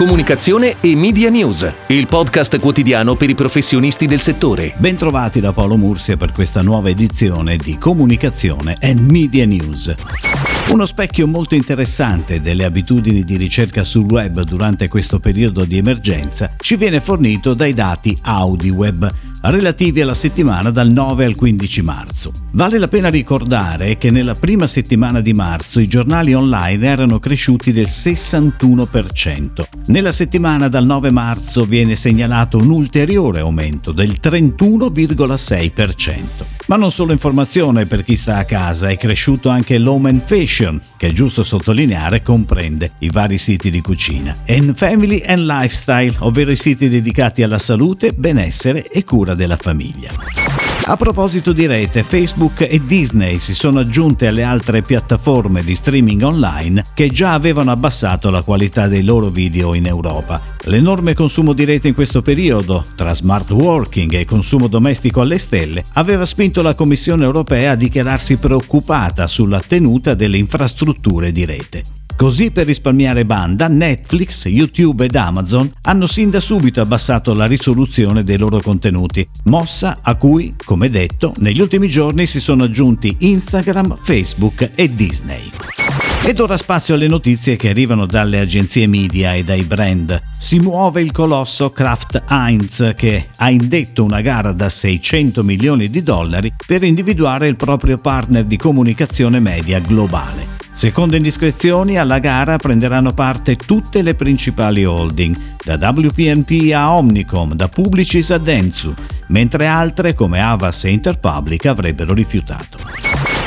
Comunicazione e Media News, il podcast quotidiano per i professionisti del settore. Bentrovati da Paolo Mursia per questa nuova edizione di Comunicazione e Media News. Uno specchio molto interessante delle abitudini di ricerca sul web durante questo periodo di emergenza ci viene fornito dai dati AudiWeb relativi alla settimana dal 9 al 15 marzo. Vale la pena ricordare che nella prima settimana di marzo i giornali online erano cresciuti del 61%. Nella settimana dal 9 marzo viene segnalato un ulteriore aumento del 31,6%. Ma non solo informazione per chi sta a casa, è cresciuto anche l'home and fashion, che è giusto sottolineare comprende i vari siti di cucina, and family and lifestyle, ovvero i siti dedicati alla salute, benessere e cura della famiglia. A proposito di rete, Facebook e Disney si sono aggiunte alle altre piattaforme di streaming online che già avevano abbassato la qualità dei loro video in Europa. L'enorme consumo di rete in questo periodo, tra smart working e consumo domestico alle stelle, aveva spinto la Commissione europea a dichiararsi preoccupata sulla tenuta delle infrastrutture di rete. Così per risparmiare banda, Netflix, YouTube ed Amazon hanno sin da subito abbassato la risoluzione dei loro contenuti, mossa a cui, come detto, negli ultimi giorni si sono aggiunti Instagram, Facebook e Disney. Ed ora spazio alle notizie che arrivano dalle agenzie media e dai brand. Si muove il colosso Kraft Heinz che ha indetto una gara da 600 milioni di dollari per individuare il proprio partner di comunicazione media globale. Secondo indiscrezioni, alla gara prenderanno parte tutte le principali holding, da WPNP a Omnicom, da Publicis a Dentsu, mentre altre come Avas e Interpublic avrebbero rifiutato.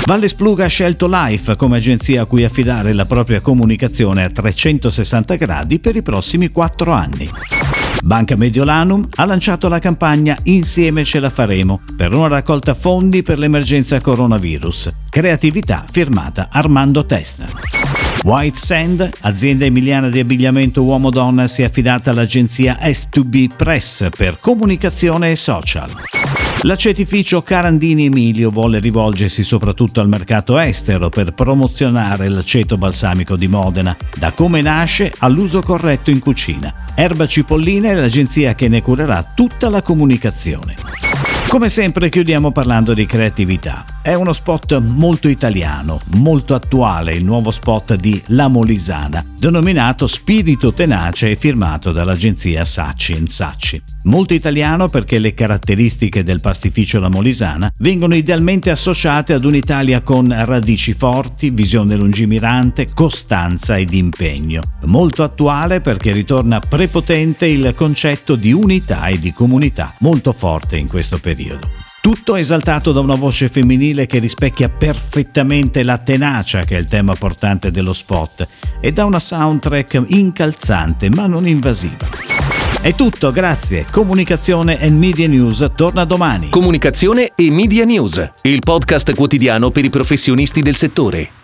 Valle Spluga ha scelto Life come agenzia a cui affidare la propria comunicazione a 360 gradi per i prossimi quattro anni. Banca Mediolanum ha lanciato la campagna Insieme ce la faremo per una raccolta fondi per l'emergenza coronavirus. Creatività firmata Armando Testa. White Sand, azienda emiliana di abbigliamento uomo-donna, si è affidata all'agenzia S2B Press per comunicazione e social. L'acetificio Carandini Emilio volle rivolgersi soprattutto al mercato estero per promozionare l'aceto balsamico di Modena, da come nasce all'uso corretto in cucina. Erba Cipollina è l'agenzia che ne curerà tutta la comunicazione. Come sempre chiudiamo parlando di creatività. È uno spot molto italiano, molto attuale, il nuovo spot di La Molisana, denominato Spirito Tenace e firmato dall'agenzia Sacci Sacci. Molto italiano perché le caratteristiche del pastificio La Molisana vengono idealmente associate ad un'Italia con radici forti, visione lungimirante, costanza ed impegno. Molto attuale perché ritorna prepotente il concetto di unità e di comunità, molto forte in questo periodo. Tutto esaltato da una voce femminile che rispecchia perfettamente la tenacia che è il tema portante dello spot e da una soundtrack incalzante ma non invasiva. È tutto, grazie. Comunicazione e Media News torna domani. Comunicazione e Media News, il podcast quotidiano per i professionisti del settore.